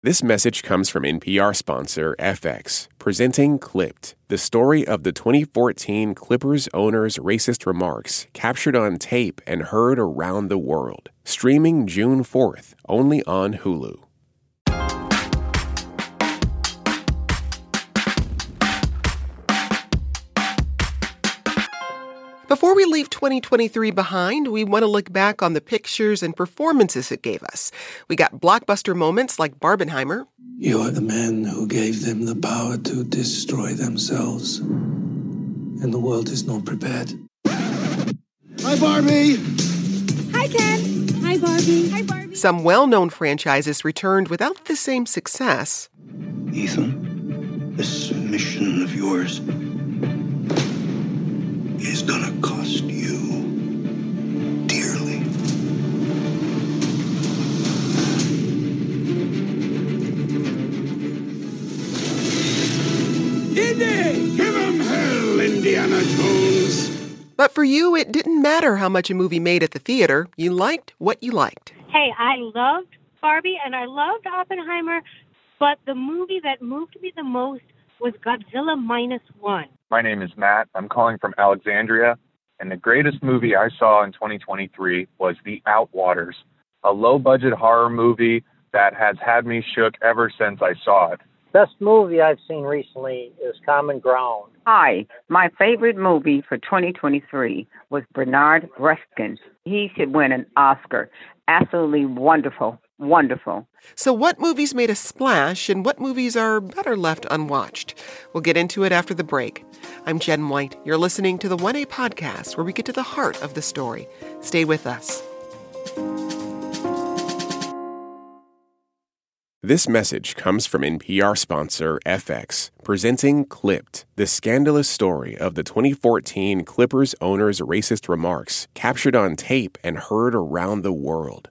This message comes from NPR sponsor FX, presenting Clipped, the story of the 2014 Clippers owner's racist remarks captured on tape and heard around the world. Streaming June 4th, only on Hulu. Before we leave 2023 behind, we want to look back on the pictures and performances it gave us. We got blockbuster moments like Barbenheimer. You are the man who gave them the power to destroy themselves. And the world is not prepared. Hi, Barbie! Hi, Ken! Hi, Barbie! Hi, Barbie! Some well known franchises returned without the same success. Ethan, this mission of yours is gonna cost you dearly. Indy! Give him hell, Indiana Jones! But for you, it didn't matter how much a movie made at the theater. You liked what you liked. Hey, I loved Barbie and I loved Oppenheimer, but the movie that moved me the most was Godzilla Minus One. My name is Matt. I'm calling from Alexandria, and the greatest movie I saw in 2023 was The Outwaters, a low budget horror movie that has had me shook ever since I saw it. Best movie I've seen recently is Common Ground. Hi, my favorite movie for 2023 was Bernard Breskin. He should win an Oscar. Absolutely wonderful, wonderful. So, what movies made a splash and what movies are better left unwatched? We'll get into it after the break. I'm Jen White. You're listening to the 1A podcast where we get to the heart of the story. Stay with us. This message comes from NPR sponsor FX, presenting Clipped, the scandalous story of the 2014 Clippers owner's racist remarks captured on tape and heard around the world.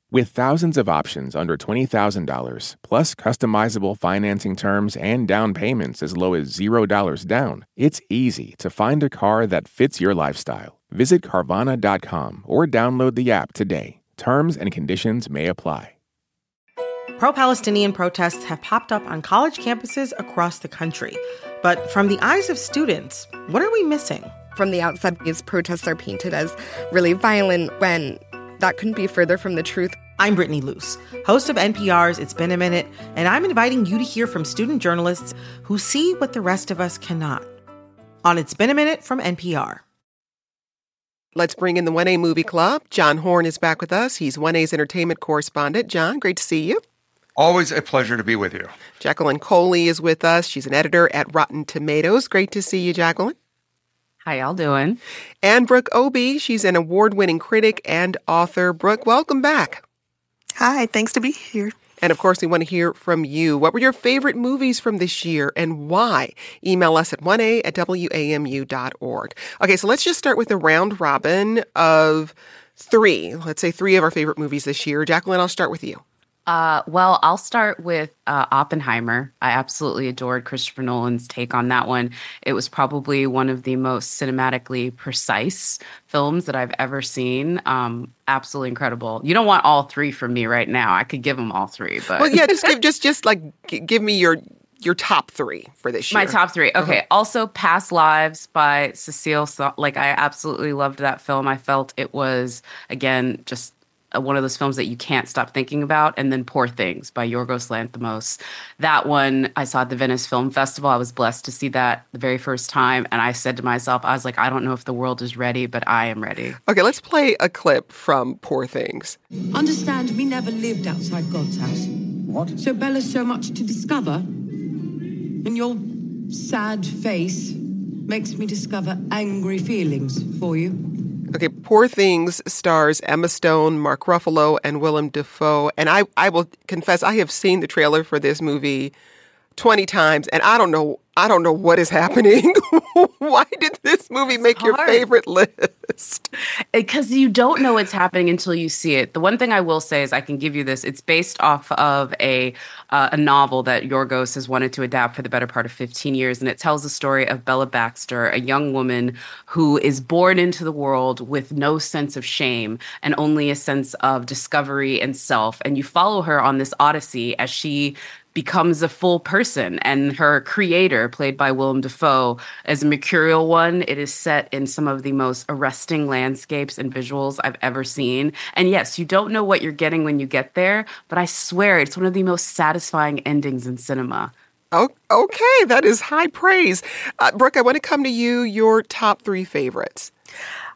With thousands of options under $20,000, plus customizable financing terms and down payments as low as $0 down, it's easy to find a car that fits your lifestyle. Visit Carvana.com or download the app today. Terms and conditions may apply. Pro Palestinian protests have popped up on college campuses across the country. But from the eyes of students, what are we missing? From the outside, these protests are painted as really violent when that couldn't be further from the truth. I'm Brittany Luce, host of NPR's It's Been a Minute, and I'm inviting you to hear from student journalists who see what the rest of us cannot. On It's Been a Minute from NPR. Let's bring in the 1A Movie Club. John Horn is back with us. He's 1A's entertainment correspondent. John, great to see you. Always a pleasure to be with you. Jacqueline Coley is with us. She's an editor at Rotten Tomatoes. Great to see you, Jacqueline. How y'all doing? And Brooke Obie. She's an award winning critic and author. Brooke, welcome back. Hi, thanks to be here. And of course, we want to hear from you. What were your favorite movies from this year and why? Email us at 1a at wamu.org. Okay, so let's just start with a round robin of three. Let's say three of our favorite movies this year. Jacqueline, I'll start with you. Uh, well, I'll start with uh, Oppenheimer. I absolutely adored Christopher Nolan's take on that one. It was probably one of the most cinematically precise films that I've ever seen. Um, absolutely incredible. You don't want all three from me right now. I could give them all three, but well, yeah, just give just just like give me your your top three for this year. My top three. Okay. Uh-huh. Also, Past Lives by Celine. Like, I absolutely loved that film. I felt it was again just one of those films that you can't stop thinking about. And then Poor Things by Yorgos Lanthimos. That one I saw at the Venice Film Festival. I was blessed to see that the very first time. And I said to myself, I was like, I don't know if the world is ready, but I am ready. Okay, let's play a clip from Poor Things. Understand, me never lived outside God's house. What? So Bella's so much to discover. And your sad face makes me discover angry feelings for you. Okay, Poor Things stars Emma Stone, Mark Ruffalo, and Willem Dafoe. And I, I will confess, I have seen the trailer for this movie 20 times and I don't know I don't know what is happening. Why did this movie make hard. your favorite list? Because you don't know what's happening until you see it. The one thing I will say is I can give you this. It's based off of a uh, a novel that Yorgos has wanted to adapt for the better part of 15 years, and it tells the story of Bella Baxter, a young woman who is born into the world with no sense of shame and only a sense of discovery and self. And you follow her on this odyssey as she becomes a full person and her creator played by willem dafoe as a mercurial one it is set in some of the most arresting landscapes and visuals i've ever seen and yes you don't know what you're getting when you get there but i swear it's one of the most satisfying endings in cinema okay, that is high praise. Uh, Brooke, I want to come to you, your top three favorites.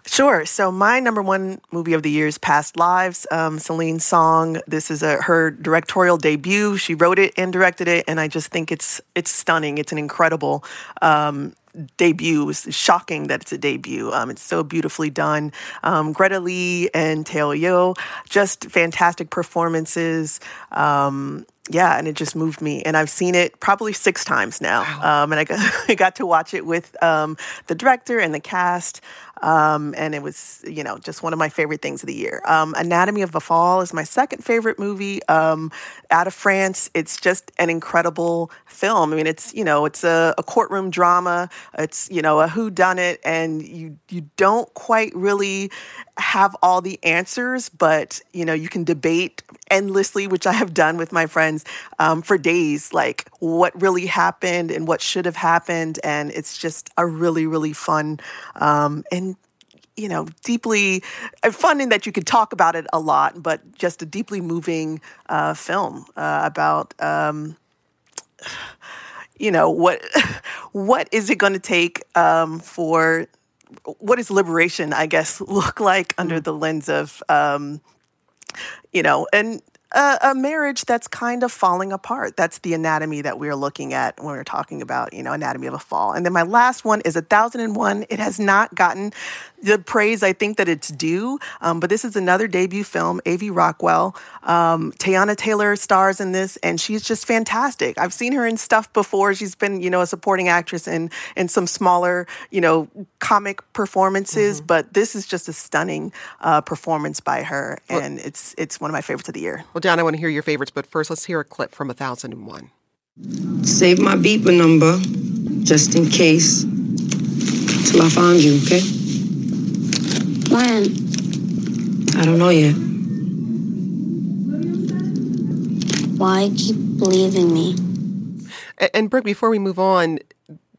Sure. So my number one movie of the year is Past Lives. Um, Celine Song. This is a, her directorial debut. She wrote it and directed it, and I just think it's it's stunning. It's an incredible. Um, debut. It's shocking that it's a debut. Um, it's so beautifully done. Um, Greta Lee and Teo Yoo, just fantastic performances. Um, yeah, and it just moved me. And I've seen it probably six times now. Um, and I got, I got to watch it with um, the director and the cast. Um, and it was, you know, just one of my favorite things of the year. Um, Anatomy of a Fall is my second favorite movie. Um, out of France, it's just an incredible film. I mean, it's you know, it's a, a courtroom drama. It's you know, a who done it, and you you don't quite really have all the answers, but you know, you can debate endlessly, which I have done with my friends um, for days, like what really happened and what should have happened, and it's just a really really fun um, and you know, deeply uh, fun in that you could talk about it a lot, but just a deeply moving uh, film uh, about, um, you know, what what is it going to take um, for what does liberation, I guess, look like under the lens of, um, you know, and a, a, marriage that's kind of falling apart. That's the anatomy that we're looking at when we're talking about, you know, anatomy of a fall. And then my last one is a thousand and one. It has not gotten the praise I think that it's due, um, but this is another debut film. A.V. Rockwell, um, Teyana Taylor stars in this, and she's just fantastic. I've seen her in stuff before. She's been, you know, a supporting actress in in some smaller, you know, comic performances, mm-hmm. but this is just a stunning uh, performance by her, and well, it's it's one of my favorites of the year. Well, John, I want to hear your favorites, but first, let's hear a clip from A Thousand and One. Save my beeper number, just in case, till I find you, okay? When? I don't know yet. Why keep believing me? And, and Brooke, before we move on,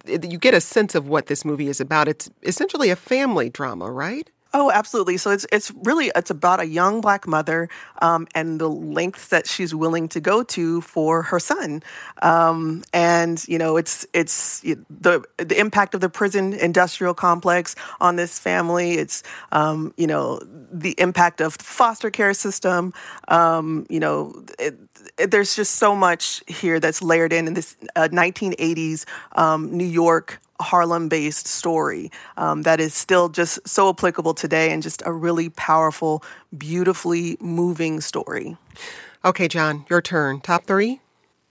you get a sense of what this movie is about. It's essentially a family drama, right? Oh, absolutely. So it's it's really it's about a young black mother um, and the lengths that she's willing to go to for her son, um, and you know it's it's the the impact of the prison industrial complex on this family. It's um, you know the impact of the foster care system. Um, you know. It, it, there's just so much here that's layered in in this uh, 1980s um, New York Harlem based story um, that is still just so applicable today and just a really powerful, beautifully moving story. Okay, John, your turn. Top three?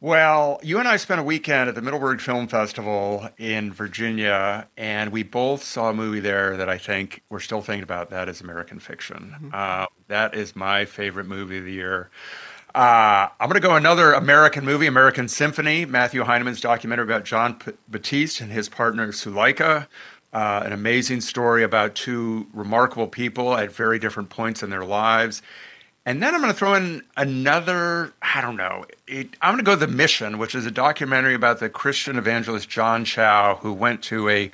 Well, you and I spent a weekend at the Middleburg Film Festival in Virginia, and we both saw a movie there that I think we're still thinking about. That is American Fiction. Mm-hmm. Uh, that is my favorite movie of the year. Uh, I'm going to go another American movie, American Symphony, Matthew Heineman's documentary about Jon P- Batiste and his partner Suleika. Uh, an amazing story about two remarkable people at very different points in their lives. And then I'm going to throw in another, I don't know, it, I'm going to go The Mission, which is a documentary about the Christian evangelist John Chau, who went to a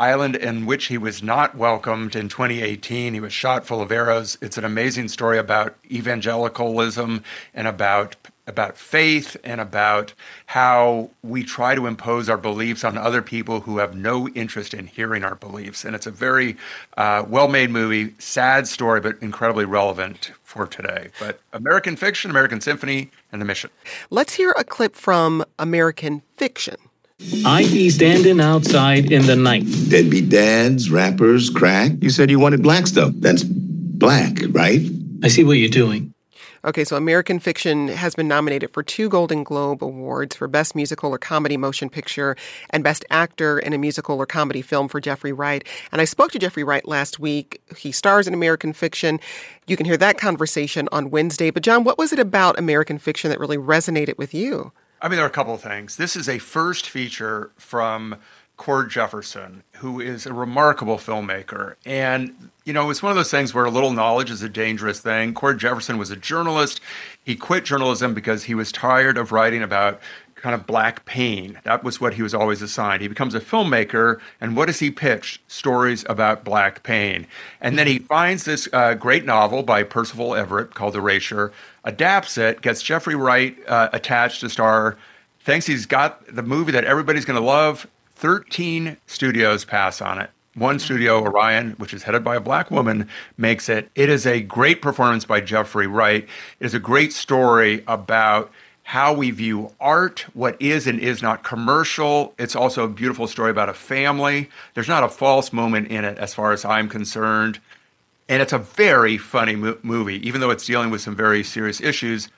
island in which he was not welcomed in 2018. He was shot full of arrows. It's an amazing story about evangelicalism and about about faith and about how we try to impose our beliefs on other people who have no interest in hearing our beliefs. And it's a very uh, well made movie, sad story, but incredibly relevant for today. But American Fiction, American Symphony, and The Mission. Let's hear a clip from American Fiction. I'd be standing outside in the night. Deadbeat dads, rappers, crack. You said you wanted black stuff. That's black, right? I see what you're doing. Okay, so American Fiction has been nominated for two Golden Globe Awards for Best Musical or Comedy Motion Picture and Best Actor in a Musical or Comedy Film for Jeffrey Wright. And I spoke to Jeffrey Wright last week. He stars in American Fiction. You can hear that conversation on Wednesday. But, John, what was it about American Fiction that really resonated with you? I mean, there are a couple of things. This is a first feature from Cord Jefferson, who is a remarkable filmmaker. And, you know, it's one of those things where a little knowledge is a dangerous thing. Cord Jefferson was a journalist. He quit journalism because he was tired of writing about kind of black pain. That was what he was always assigned. He becomes a filmmaker, and what does he pitch? Stories about black pain. And then he finds this uh, great novel by Percival Everett called Erasure, adapts it, gets Jeffrey Wright uh, attached to star, thinks he's got the movie that everybody's going to love, 13 studios pass on it. One studio, Orion, which is headed by a black woman, makes it. It is a great performance by Jeffrey Wright. It is a great story about how we view art, what is and is not commercial. It's also a beautiful story about a family. There's not a false moment in it, as far as I'm concerned. And it's a very funny mo- movie, even though it's dealing with some very serious issues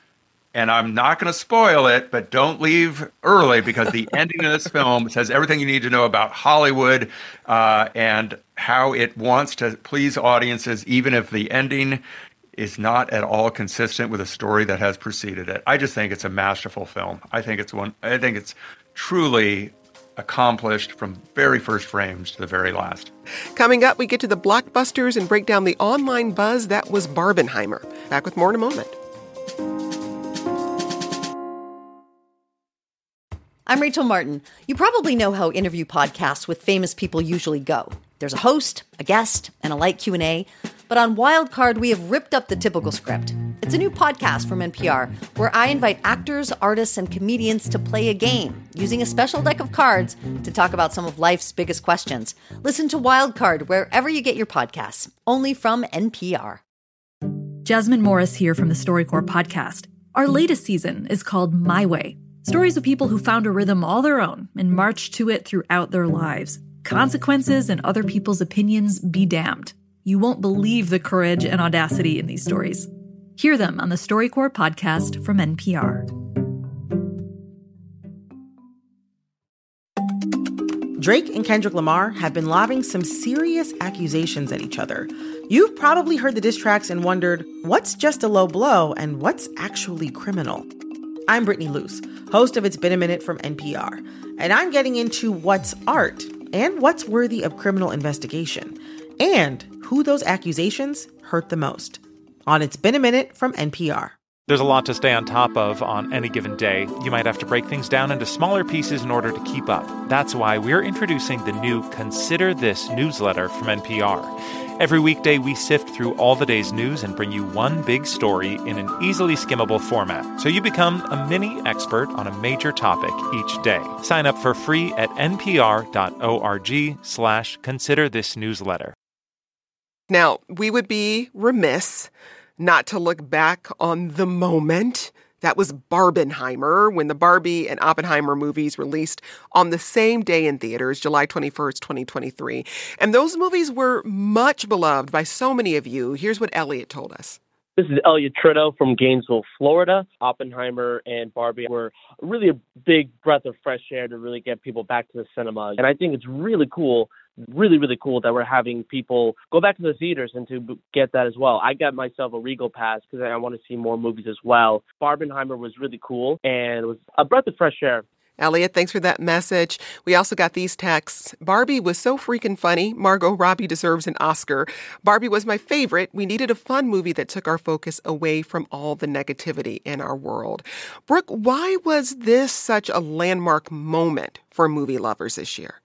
and I'm not going to spoil it, but don't leave early because the ending of this film says everything you need to know about Hollywood uh, and how it wants to please audiences, even if the ending is not at all consistent with a story that has preceded it. I just think it's a masterful film. I think it's one. I think it's truly accomplished from very first frames to the very last. Coming up, we get to the blockbusters and break down the online buzz that was Barbenheimer. Back with more in a moment. I'm Rachel Martin. You probably know how interview podcasts with famous people usually go. There's a host, a guest, and a light Q&A. But on Wildcard, we have ripped up the typical script. It's a new podcast from NPR where I invite actors, artists, and comedians to play a game using a special deck of cards to talk about some of life's biggest questions. Listen to Wildcard wherever you get your podcasts, only from NPR. Jasmine Morris here from the StoryCorps podcast. Our latest season is called My Way. Stories of people who found a rhythm all their own and marched to it throughout their lives. Consequences and other people's opinions be damned. You won't believe the courage and audacity in these stories. Hear them on the StoryCorps podcast from NPR. Drake and Kendrick Lamar have been lobbing some serious accusations at each other. You've probably heard the diss tracks and wondered what's just a low blow and what's actually criminal. I'm Brittany Luce, host of It's Been a Minute from NPR, and I'm getting into what's art and what's worthy of criminal investigation, and who those accusations hurt the most. On It's Been a Minute from NPR. There's a lot to stay on top of on any given day. You might have to break things down into smaller pieces in order to keep up. That's why we're introducing the new Consider This newsletter from NPR. Every weekday, we sift through all the day's news and bring you one big story in an easily skimmable format, so you become a mini expert on a major topic each day. Sign up for free at npr.org slash consider this newsletter. Now, we would be remiss not to look back on the moment that was Barbenheimer when the Barbie and Oppenheimer movies released on the same day in theaters, July 21st, 2023. And those movies were much beloved by so many of you. Here's what Elliot told us. This is Elliot Trito from Gainesville, Florida. Oppenheimer and Barbie were really a big breath of fresh air to really get people back to the cinema. And I think it's really cool really really cool that we're having people go back to the theaters and to get that as well. I got myself a Regal pass because I want to see more movies as well. Barbenheimer was really cool and it was a breath of fresh air. Elliot, thanks for that message. We also got these texts. Barbie was so freaking funny. Margot Robbie deserves an Oscar. Barbie was my favorite. We needed a fun movie that took our focus away from all the negativity in our world. Brooke, why was this such a landmark moment for movie lovers this year?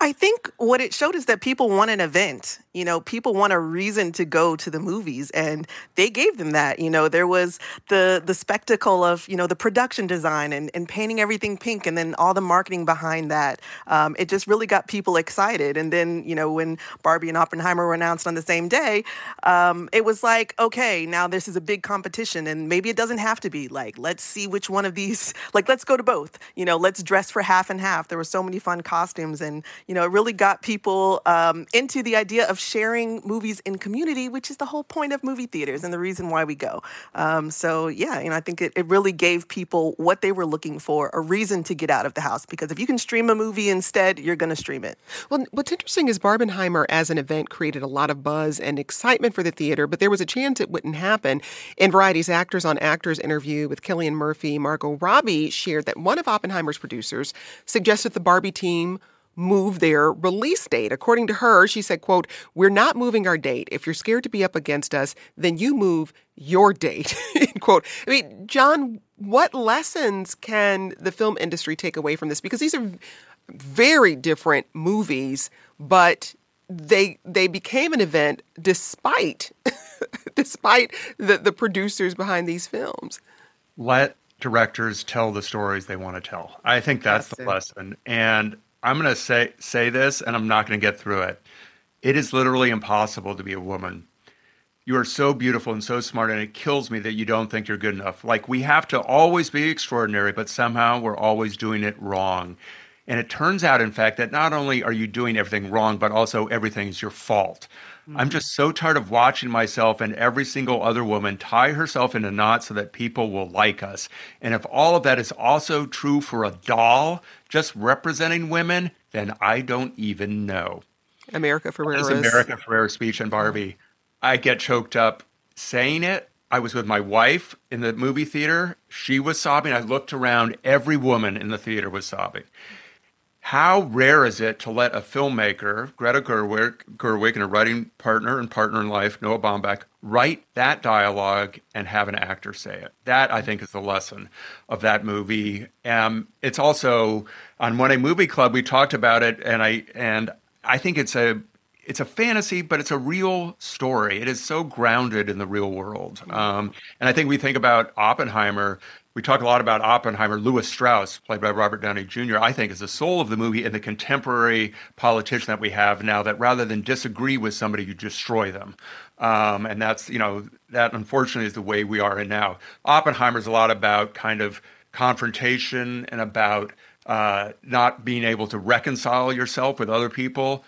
I think what it showed is that people want an event. You know, people want a reason to go to the movies, and they gave them that. You know, there was the the spectacle of you know the production design and, and painting everything pink, and then all the marketing behind that. Um, it just really got people excited. And then you know when Barbie and Oppenheimer were announced on the same day, um, it was like, okay, now this is a big competition, and maybe it doesn't have to be like let's see which one of these. Like let's go to both. You know, let's dress for half and half. There were so many fun costumes and and you know, it really got people um, into the idea of sharing movies in community, which is the whole point of movie theaters and the reason why we go. Um, so yeah, you know, I think it, it really gave people what they were looking for, a reason to get out of the house. Because if you can stream a movie instead, you're going to stream it. Well, what's interesting is Barbenheimer as an event created a lot of buzz and excitement for the theater, but there was a chance it wouldn't happen. In Variety's Actors on Actors interview with Cillian Murphy, Margot Robbie shared that one of Oppenheimer's producers suggested the Barbie team move their release date. According to her, she said, quote, "We're not moving our date. If you're scared to be up against us, then you move your date." end quote. I mean, John, what lessons can the film industry take away from this because these are very different movies, but they they became an event despite despite the, the producers behind these films. Let directors tell the stories they want to tell. I think that's, that's the it. lesson. And I'm going to say say this, and I'm not going to get through it. It is literally impossible to be a woman. You are so beautiful and so smart, and it kills me that you don't think you're good enough. Like we have to always be extraordinary, but somehow we're always doing it wrong. And it turns out, in fact, that not only are you doing everything wrong, but also everything is your fault. Mm-hmm. I'm just so tired of watching myself and every single other woman tie herself in a knot so that people will like us. And if all of that is also true for a doll, just representing women, then I don't even know. America Ferrera's America Ferrera's speech and Barbie. I get choked up saying it. I was with my wife in the movie theater. She was sobbing. I looked around. Every woman in the theater was sobbing. How rare is it to let a filmmaker, Greta Gerwig, Gerwig and a writing partner and partner in life, Noah Baumbach, write that dialogue and have an actor say it? That, I think, is the lesson of that movie. Um, it's also on One A Movie Club. We talked about it, and I and I think it's a it's a fantasy, but it's a real story. It is so grounded in the real world. Um, and I think we think about Oppenheimer we talk a lot about Oppenheimer. Lewis Strauss, played by Robert Downey Jr., I think is the soul of the movie and the contemporary politician that we have now. That rather than disagree with somebody, you destroy them, um, and that's you know that unfortunately is the way we are in now. Oppenheimer is a lot about kind of confrontation and about uh, not being able to reconcile yourself with other people.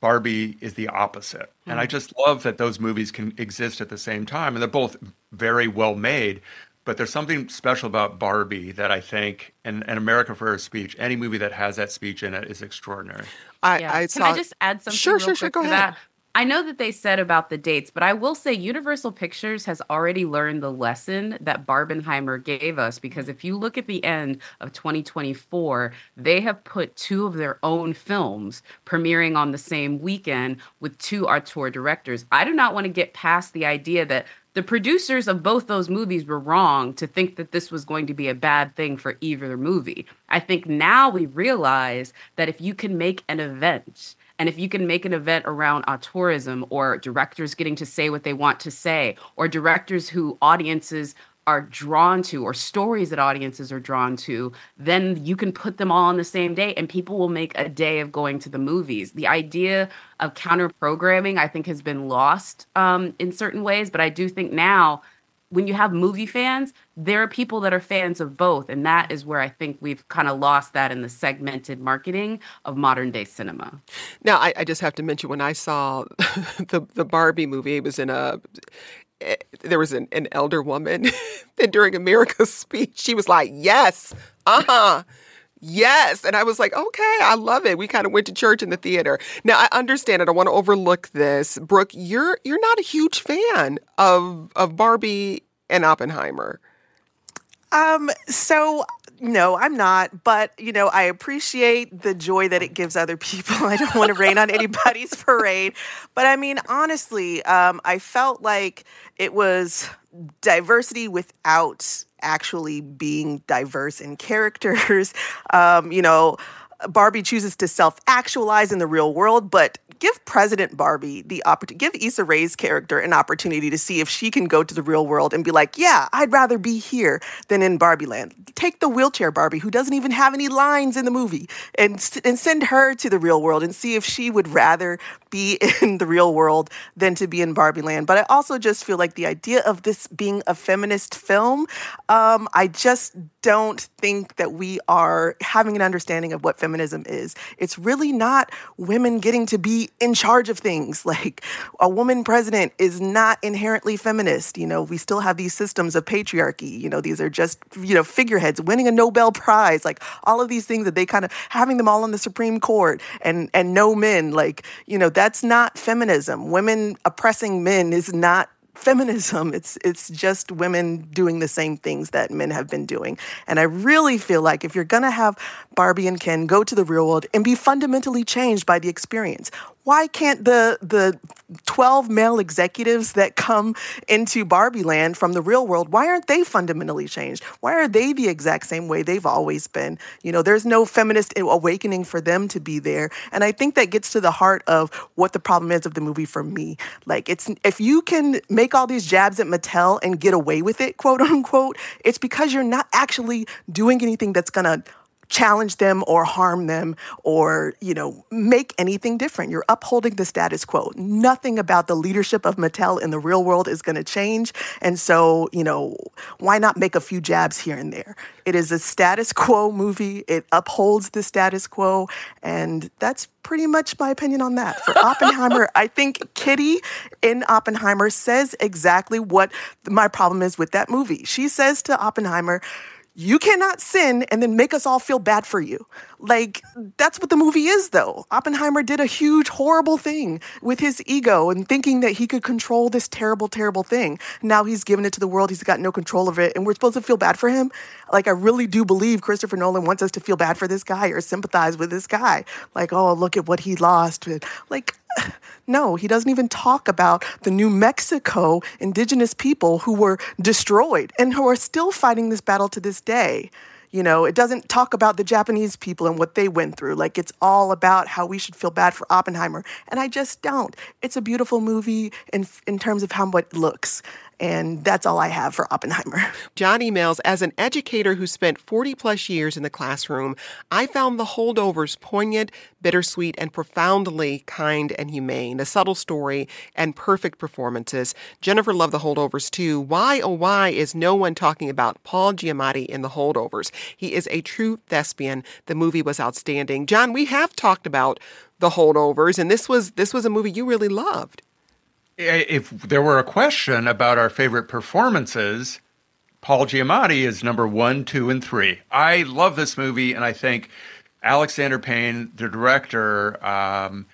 Barbie is the opposite. Mm-hmm. And I hmm. just love that those movies can exist at the same time. And they're both very well made. But there's something special about Barbie that I think, and, and America for her speech, any movie that has that speech in it is extraordinary. I, yeah. I Can saw, I just add something? Sure, real sure, quick sure. Go ahead. That? I know that they said about the dates, but I will say Universal Pictures has already learned the lesson that Barbenheimer gave us because if you look at the end of 2024, they have put two of their own films premiering on the same weekend with two auteur directors. I do not want to get past the idea that the producers of both those movies were wrong to think that this was going to be a bad thing for either movie. I think now we realize that if you can make an event and if you can make an event around auteurism or directors getting to say what they want to say or directors who audiences are drawn to or stories that audiences are drawn to, then you can put them all on the same day and people will make a day of going to the movies. The idea of counter programming, I think, has been lost um, in certain ways, but I do think now when you have movie fans, there are people that are fans of both. And that is where I think we've kind of lost that in the segmented marketing of modern day cinema. Now, I, I just have to mention when I saw the, the Barbie movie, it was in a there was an, an elder woman and during America's speech, she was like, Yes, uh huh. Yes. And I was like, okay, I love it. We kind of went to church in the theater. Now I understand it. I want to overlook this. Brooke, you're you're not a huge fan of of Barbie and Oppenheimer. Um, so no, I'm not. But, you know, I appreciate the joy that it gives other people. I don't want to rain on anybody's parade. But I mean, honestly, um, I felt like it was diversity without actually being diverse in characters. Um, you know, Barbie chooses to self actualize in the real world, but give President Barbie the opportunity, give Issa Rae's character an opportunity to see if she can go to the real world and be like, yeah, I'd rather be here than in Barbie land. Take the wheelchair Barbie, who doesn't even have any lines in the movie, and, and send her to the real world and see if she would rather be in the real world than to be in Barbie land. But I also just feel like the idea of this being a feminist film, um, I just don't think that we are having an understanding of what feminism is. It's really not women getting to be in charge of things. Like a woman president is not inherently feminist. You know, we still have these systems of patriarchy. You know, these are just, you know, figureheads winning a Nobel Prize, like all of these things that they kind of having them all on the Supreme Court and and no men. Like, you know, that's not feminism. Women oppressing men is not feminism. It's it's just women doing the same things that men have been doing. And I really feel like if you're to have Barbie and Ken go to the real world and be fundamentally changed by the experience, why can't the the 12 male executives that come into Barbie land from the real world, why aren't they fundamentally changed? Why are they the exact same way they've always been? You know, there's no feminist awakening for them to be there. And I think that gets to the heart of what the problem is of the movie for me. Like it's if you can make all these jabs at Mattel and get away with it, quote unquote, it's because you're not actually doing anything that's going to challenge them or harm them or, you know, make anything different. You're upholding the status quo. Nothing about the leadership of Mattel in the real world is going to change. And so, you know, why not make a few jabs here and there? It is a status quo movie. It upholds the status quo. And that's pretty much my opinion on that. For Oppenheimer, I think Kitty in Oppenheimer says exactly what my problem is with that movie. She says to Oppenheimer, you cannot sin and then make us all feel bad for you. Like, that's what the movie is, though. Oppenheimer did a huge, horrible thing with his ego and thinking that he could control this terrible, terrible thing. Now he's given it to the world, he's got no control of it, and we're supposed to feel bad for him. Like, I really do believe Christopher Nolan wants us to feel bad for this guy or sympathize with this guy. Like, oh, look at what he lost. Like, no, he doesn't even talk about the New Mexico indigenous people who were destroyed and who are still fighting this battle to this day. You know, it doesn't talk about the Japanese people and what they went through. Like, it's all about how we should feel bad for Oppenheimer. And I just don't. It's a beautiful movie in, in terms of how it looks. And that's all I have for Oppenheimer. John emails As an educator who spent 40 plus years in the classroom, I found the holdovers poignant, bittersweet, and profoundly kind and humane. A subtle story and perfect performances. Jennifer loved the holdovers too. Why, oh, why is no one talking about Paul Giamatti in the holdovers? He is a true thespian. The movie was outstanding. John, we have talked about the holdovers, and this was this was a movie you really loved if there were a question about our favorite performances, Paul Giamatti is number one, two, and three. I love this movie, and I think Alexander Payne, the director, um,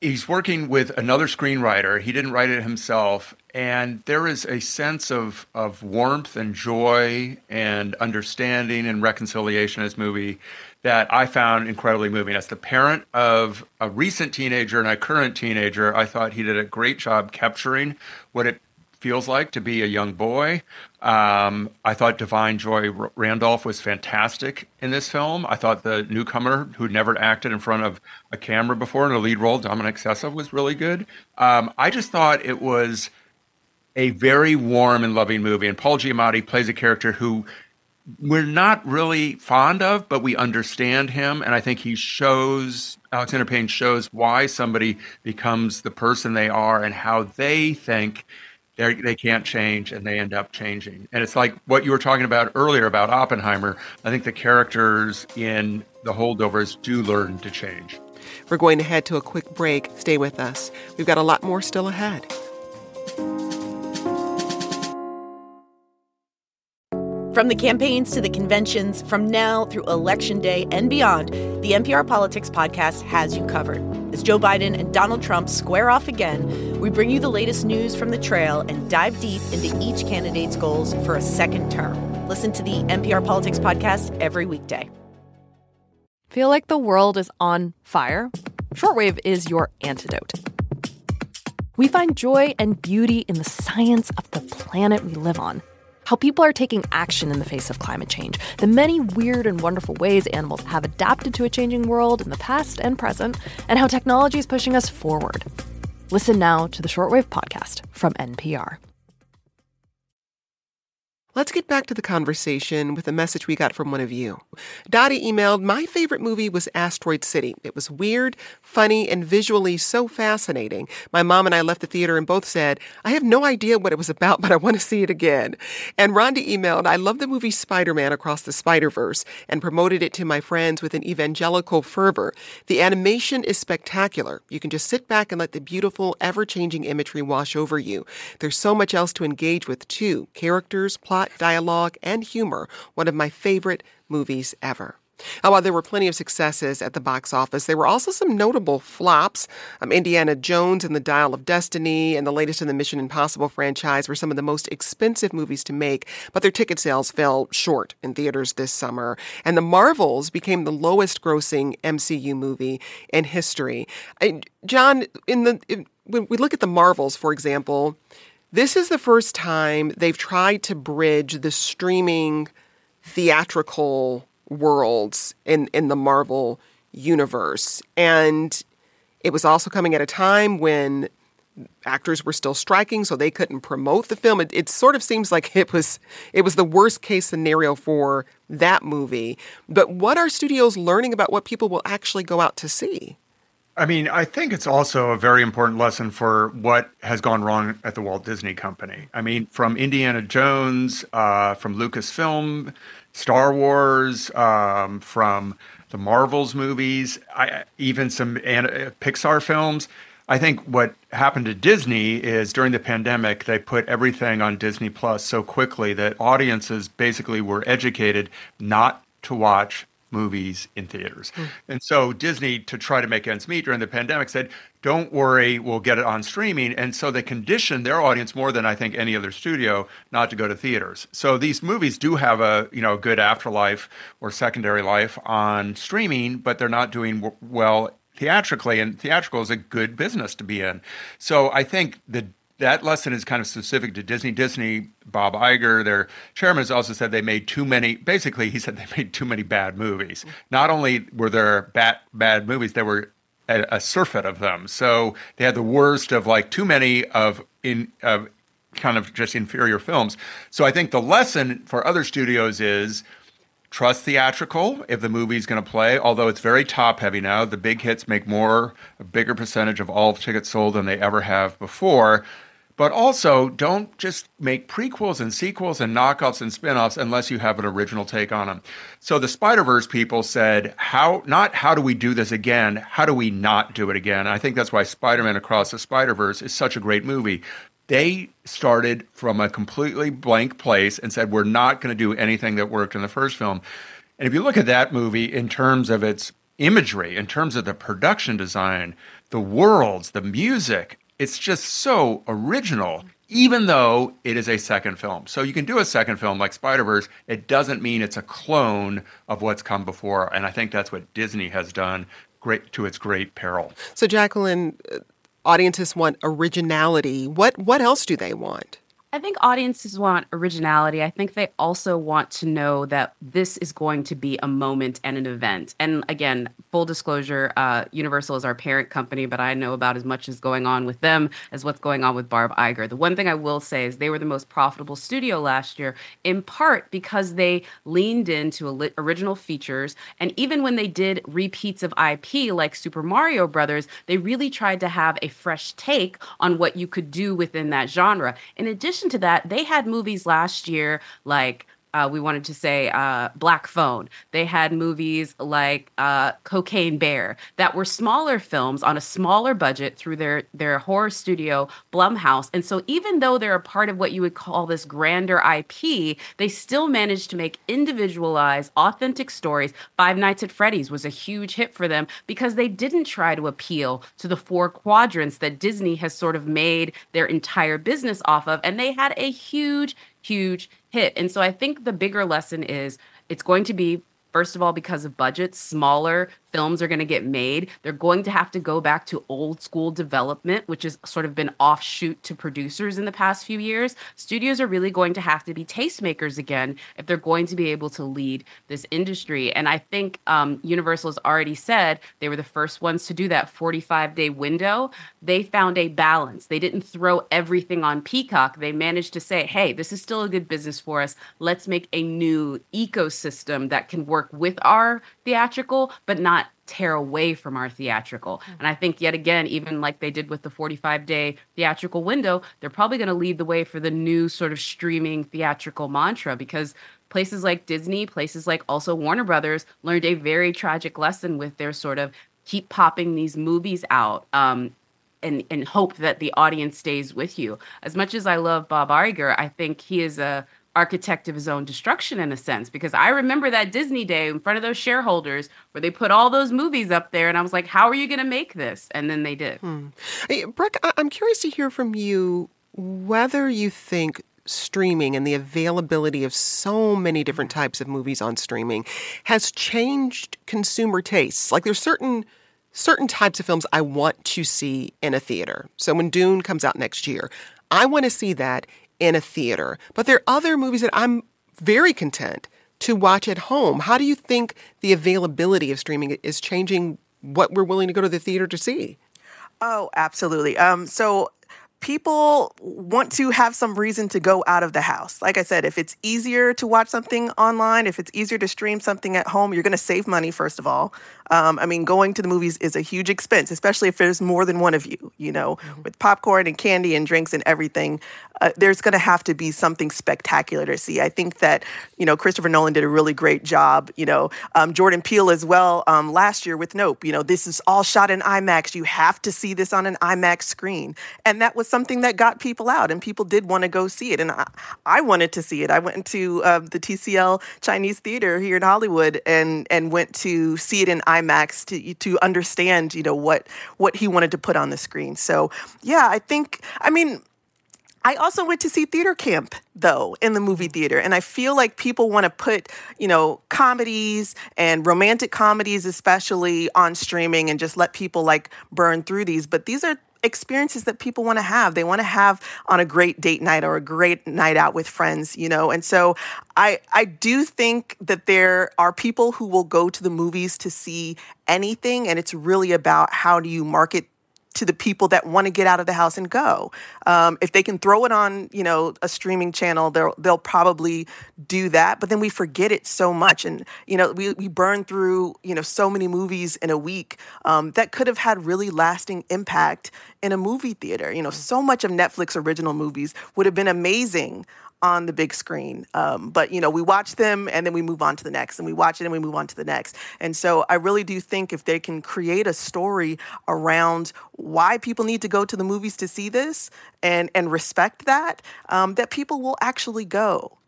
he's working with another screenwriter. He didn't write it himself, and there is a sense of of warmth and joy and understanding and reconciliation in this movie that I found incredibly moving. As the parent of a recent teenager and a current teenager, I thought he did a great job capturing what it feels like to be a young boy. Um, I thought Da'Vine Joy Randolph was fantastic in this film. I thought the newcomer who'd never acted in front of a camera before in a lead role, Dominic Sessa, was really good. Um, I just thought it was a very warm and loving movie. And Paul Giamatti plays a character who we're not really fond of, but we understand him. And I think he shows, Alexander Payne shows why somebody becomes the person they are and how they think they can't change and they end up changing. And it's like what you were talking about earlier about Oppenheimer. I think the characters in the holdovers do learn to change. We're going to head to a quick break. Stay with us. We've got a lot more still ahead. From the campaigns to the conventions, from now through Election Day and beyond, the NPR Politics Podcast has you covered. As Joe Biden and Donald Trump square off again, we bring you the latest news from the trail and dive deep into each candidate's goals for a second term. Listen to the NPR Politics Podcast every weekday. Feel like the world is on fire? Shortwave is your antidote. We find joy and beauty in the science of the planet we live on how people are taking action in the face of climate change, the many weird and wonderful ways animals have adapted to a changing world in the past and present, and how technology is pushing us forward. Listen now to the Shortwave Podcast from NPR. Let's get back to the conversation with a message we got from one of you. Dottie emailed, My favorite movie was Asteroid City. It was weird, funny, and visually so fascinating. My mom and I left the theater and both said, I have no idea what it was about, but I want to see it again. And Rhonda emailed, I love the movie Spider Man Across the Spider Verse and promoted it to my friends with an evangelical fervor. The animation is spectacular. You can just sit back and let the beautiful, ever changing imagery wash over you. There's so much else to engage with, too characters, plot, dialogue, and humor. One of my favorite movies ever. while there were plenty of successes at the box office, there were also some notable flops. Um, Indiana Jones and the Dial of Destiny and the latest in the Mission Impossible franchise were some of the most expensive movies to make, but their ticket sales fell short in theaters this summer. And The Marvels became the lowest grossing MCU movie in history. And John, in the in, when we look at The Marvels, for example, this is the first time they've tried to bridge the streaming theatrical worlds in, in the Marvel universe. And it was also coming at a time when actors were still striking, so they couldn't promote the film. It, it, sort of seems like it was it was the worst case scenario for that movie. But what are studios learning about what people will actually go out to see? I mean, I think it's also a very important lesson for what has gone wrong at the Walt Disney Company. I mean, from Indiana Jones, uh, from Lucasfilm, Star Wars, um, from the Marvels movies, I, even some uh, Pixar films. I think what happened to Disney is during the pandemic, they put everything on Disney Plus so quickly that audiences basically were educated not to watch movies in theaters. Mm. And so Disney, to try to make ends meet during the pandemic, said, don't worry, we'll get it on streaming. And so they conditioned their audience more than I think any other studio not to go to theaters. So these movies do have a you know good afterlife or secondary life on streaming, but they're not doing w- well theatrically. And theatrical is a good business to be in. So I think the that lesson is kind of specific to Disney. Disney, Bob Iger, their chairman, has also said they made too many. Basically, he said they made too many bad movies. Not only were there bad bad movies, there were a, a surfeit of them. So they had the worst of like too many of in of kind of just inferior films. So I think the lesson for other studios is trust theatrical if the movie's going to play although it's very top heavy now the big hits make more a bigger percentage of all tickets sold than they ever have before but also, don't just make prequels and sequels and knockoffs and spin-offs unless you have an original take on them. So the Spider-Verse people said, how not how do we do this again? How do we not do it again? I think that's why Spider-Man Across the Spider-Verse is such a great movie. They started from a completely blank place and said, we're not going to do anything that worked in the first film. And if you look at that movie in terms of its imagery, in terms of the production design, the worlds, the music, it's just so original, even though it is a second film. So you can do a second film like Spider Verse. It doesn't mean it's a clone of what's come before. And I think that's what Disney has done great to its great peril. So Jacqueline, audiences want originality. What what else do they want? I think audiences want originality. I think they also want to know that this is going to be a moment and an event. And again, full disclosure, uh, Universal is our parent company, but I know about as much as going on with them as what's going on with Bob Iger. The one thing I will say is they were the most profitable studio last year, in part because they leaned into original features. And even when they did repeats of IP like Super Mario Brothers, they really tried to have a fresh take on what you could do within that genre. In addition, addition to that, they had movies last year like uh, we wanted to say uh, Black Phone. They had movies like uh, Cocaine Bear that were smaller films on a smaller budget through their their horror studio Blumhouse. And so even though they're a part of what you would call this grander IP, they still managed to make individualized, authentic stories. Five Nights at Freddy's was a huge hit for them because they didn't try to appeal to the four quadrants that Disney has sort of made their entire business off of, and they had a huge huge hit. And so I think the bigger lesson is it's going to be First of all, because of budgets, smaller films are going to get made. They're going to have to go back to old school development, which has sort of been offshoot to producers in the past few years. Studios are really going to have to be tastemakers again if they're going to be able to lead this industry. And I think um, Universal has already said they were the first ones to do that 45 day window. They found a balance. They didn't throw everything on Peacock. They managed to say, hey, this is still a good business for us. Let's make a new ecosystem that can work with our theatrical, but not tear away from our theatrical. Mm-hmm. And I think yet again, even like they did with the 45 day theatrical window, they're probably going to lead the way for the new sort of streaming theatrical mantra because places like Disney, places like also Warner Brothers learned a very tragic lesson with their sort of keep popping these movies out. Um, and, and hope that the audience stays with you. As much as I love Bob Iger, I think he is a architect of his own destruction in a sense because I remember that Disney day in front of those shareholders where they put all those movies up there and I was like how are you going to make this and then they did. Hmm. Hey, Breck, I'm curious to hear from you whether you think streaming and the availability of so many different types of movies on streaming has changed consumer tastes. Like there's certain certain types of films I want to see in a theater. So when Dune comes out next year, I want to see that in a theater. But there are other movies that I'm very content to watch at home. How do you think the availability of streaming is changing what we're willing to go to the theater to see? Oh, absolutely. Um, so people want to have some reason to go out of the house. Like I said, if it's easier to watch something online, if it's easier to stream something at home, you're going to save money, first of all. Um, I mean, going to the movies is a huge expense, especially if there's more than one of you, you know, mm-hmm. with popcorn and candy and drinks and everything. Uh, there's going to have to be something spectacular to see. I think that, you know, Christopher Nolan did a really great job, you know, um, Jordan Peele as well um, last year with Nope. You know, this is all shot in IMAX. You have to see this on an IMAX screen. And that was something that got people out, and people did want to go see it. And I, I wanted to see it. I went to uh, the TCL Chinese Theater here in Hollywood and, and went to see it in IMAX IMAX to to understand, you know, what what he wanted to put on the screen. So yeah, I think I mean I also went to see theater camp though in the movie theater and I feel like people want to put, you know, comedies and romantic comedies especially on streaming and just let people like burn through these, but these are experiences that people want to have. They want to have on a great date night or a great night out with friends, you know. And so I I do think that there are people who will go to the movies to see anything and it's really about how do you market to the people that want to get out of the house and go. Um, if they can throw it on, you know, a streaming channel, they'll they'll probably do that. But then we forget it so much, and you know, we we burn through you know so many movies in a week um, that could have had really lasting impact in a movie theater. You know, so much of Netflix original movies would have been amazing on the big screen. Um, but you know, we watch them and then we move on to the next, and we watch it and we move on to the next. And so, I really do think if they can create a story around why people need to go to the movies to see this and and respect that, um, that people will actually go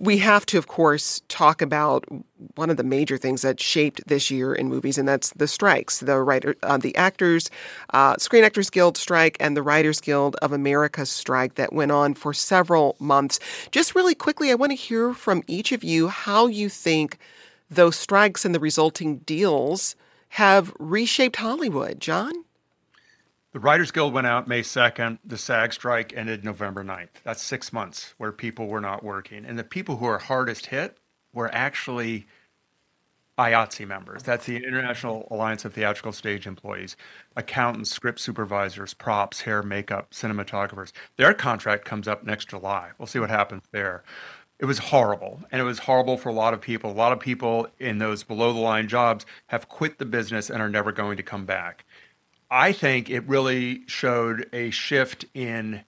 we have to, of course, talk about one of the major things that shaped this year in movies, and that's the strikes, the writer, uh, the actors, uh, Screen Actors Guild strike, and the Writers Guild of America strike that went on for several months. Just really quickly, I want to hear from each of you how you think those strikes and the resulting deals have reshaped Hollywood. John. The Writers Guild went out May 2nd. The SAG strike ended November 9th. That's six months where people were not working. And the people who are hardest hit were actually IATSE members. That's the International Alliance of Theatrical Stage Employees, accountants, script supervisors, props, hair, makeup, cinematographers. Their contract comes up next July. We'll see what happens there. It was horrible. And it was horrible for a lot of people. A lot of people in those below the line jobs have quit the business and are never going to come back. I think it really showed a shift in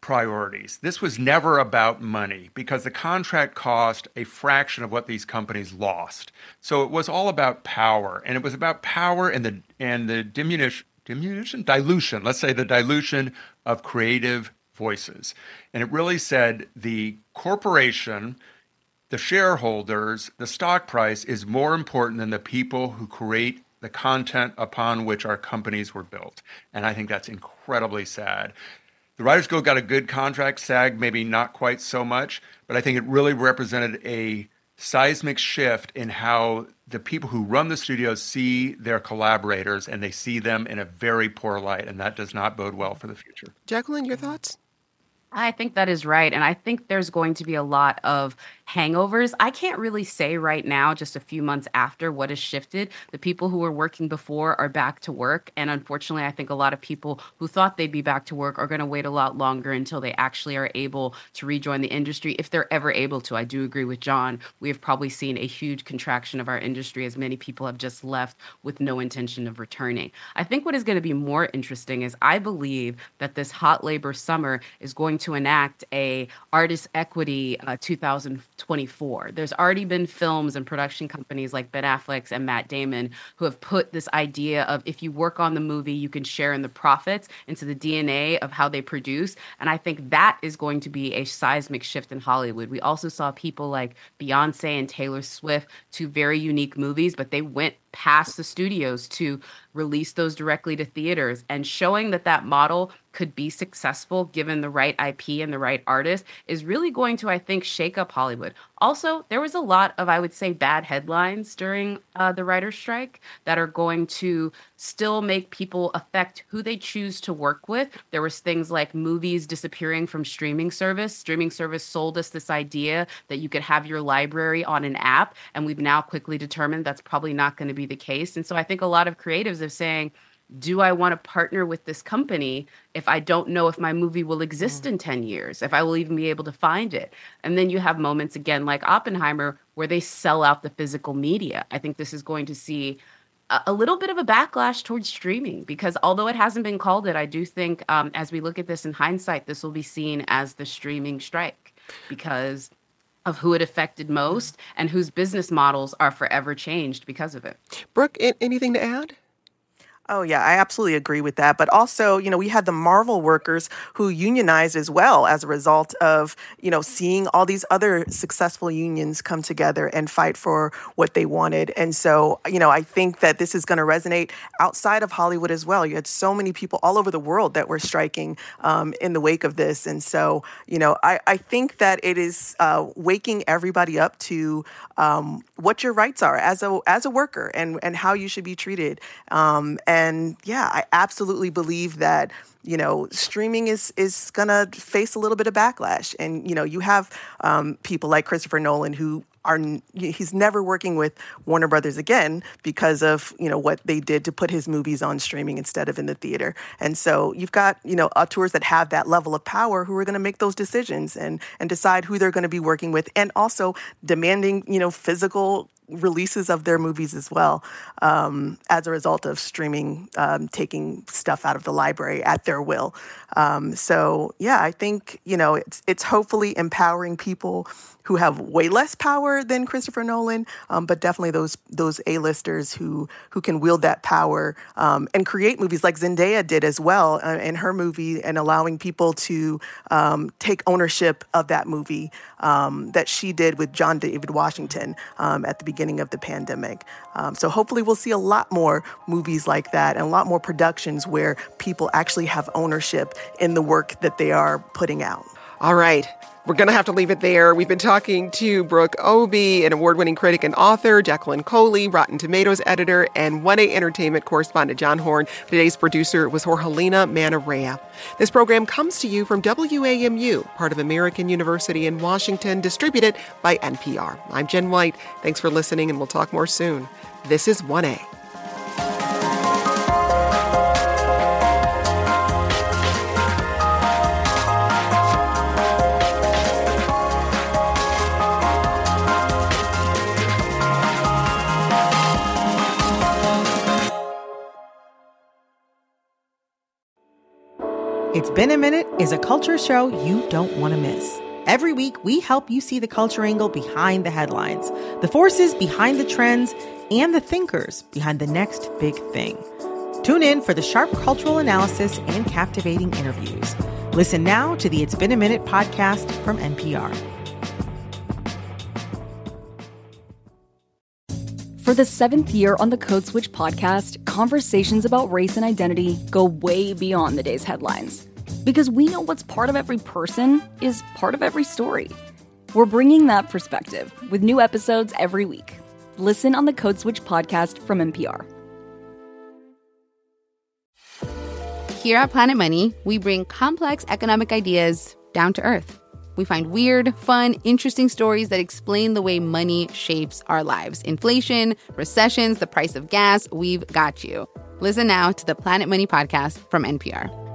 priorities. This was never about money because the contract cost a fraction of what these companies lost. So it was all about power, and it was about power and the and the diminution diminution dilution. Let's say the dilution of creative voices, and it really said the corporation. The shareholders, the stock price is more important than the people who create the content upon which our companies were built. And I think that's incredibly sad. The Writers Guild got a good contract, SAG maybe not quite so much, but I think it really represented a seismic shift in how the people who run the studios see their collaborators and they see them in a very poor light and that does not bode well for the future. Jacqueline, your thoughts? I think that is right. And I think there's going to be a lot of hangovers. I can't really say right now, just a few months after what has shifted. The people who were working before are back to work. And unfortunately, I think a lot of people who thought they'd be back to work are going to wait a lot longer until they actually are able to rejoin the industry, if they're ever able to. I do agree with John. We have probably seen a huge contraction of our industry as many people have just left with no intention of returning. I think what is going to be more interesting is I believe that this hot labor summer is going to enact a artist equity uh, 2024. There's already been films and production companies like Ben Affleck's and Matt Damon who have put this idea of if you work on the movie, you can share in the profits into the DNA of how they produce. And I think that is going to be a seismic shift in Hollywood. We also saw people like Beyonce and Taylor Swift, two very unique movies, but they went past the studios to release those directly to theaters and showing that that model could be successful given the right IP and the right artist is really going to, I think, shake up Hollywood. Also, there was a lot of, I would say, bad headlines during uh, the writer's strike that are going to still make people affect who they choose to work with. There was things like movies disappearing from streaming service. Streaming service sold us this idea that you could have your library on an app, and we've now quickly determined that's probably not going to be the case. And so I think a lot of creatives are saying, do I want to partner with this company if I don't know if my movie will exist mm. in 10 years, if I will even be able to find it? And then you have moments again like Oppenheimer where they sell out the physical media. I think this is going to see a, a little bit of a backlash towards streaming because although it hasn't been called it, I do think um, as we look at this in hindsight, this will be seen as the streaming strike because of who it affected most and whose business models are forever changed because of it. Brooke, anything to add? Oh, yeah, I absolutely agree with that. But also, you know, we had the Marvel workers who unionized as well as a result of, you know, seeing all these other successful unions come together and fight for what they wanted. And so, you know, I think that this is going to resonate outside of Hollywood as well. You had so many people all over the world that were striking um, in the wake of this. And so, you know, I, I think that it is uh, waking everybody up to um, what your rights are as a as a worker and, and how you should be treated. Um, and and yeah, I absolutely believe that you know streaming is is gonna face a little bit of backlash. And you know you have um, people like christopher nolan who are he's never working with warner brothers again because of you know what they did to put his movies on streaming instead of in the theater. And so you've got you know auteurs that have that level of power who are going to make those decisions and and decide who they're going to be working with and also demanding you know physical releases of their movies as well um, as a result of streaming um, taking stuff out of the library at their will. Um, so yeah, I think you know it's it's hopefully empowering people who have way less power than Christopher Nolan, um, but definitely those those A-listers who who can wield that power um, and create movies like Zendaya did as well uh, in her movie, and allowing people to um, take ownership of that movie um, that she did with John David Washington um, at the beginning of the pandemic. Um, so hopefully we'll see a lot more movies like that and a lot more productions where people actually have ownership in the work that they are putting out. All right. We're going to have to leave it there. We've been talking to Brooke Obie, an award winning critic and author, Jacqueline Coley, Rotten Tomatoes editor, and 1A Entertainment correspondent John Horn. Today's producer was Jorgelina Manarea. This program comes to you from WAMU, part of American University in Washington, distributed by NPR. I'm Jen White. Thanks for listening, and we'll talk more soon. This is 1A. It's Been a Minute is a culture show you don't want to miss. Every week, we help you see the culture angle behind the headlines, the forces behind the trends, and the thinkers behind the next big thing. Tune in for the sharp cultural analysis and captivating interviews. Listen now to the It's Been a Minute podcast from NPR. For the seventh year on the Code Switch podcast, conversations about race and identity go way beyond the day's headlines. Because we know what's part of every person is part of every story. We're bringing that perspective with new episodes every week. Listen on the Code Switch podcast from NPR. Here at Planet Money, we bring complex economic ideas down to earth. We find weird, fun, interesting stories that explain the way money shapes our lives. Inflation, recessions, the price of gas, we've got you. Listen now to the Planet Money podcast from NPR.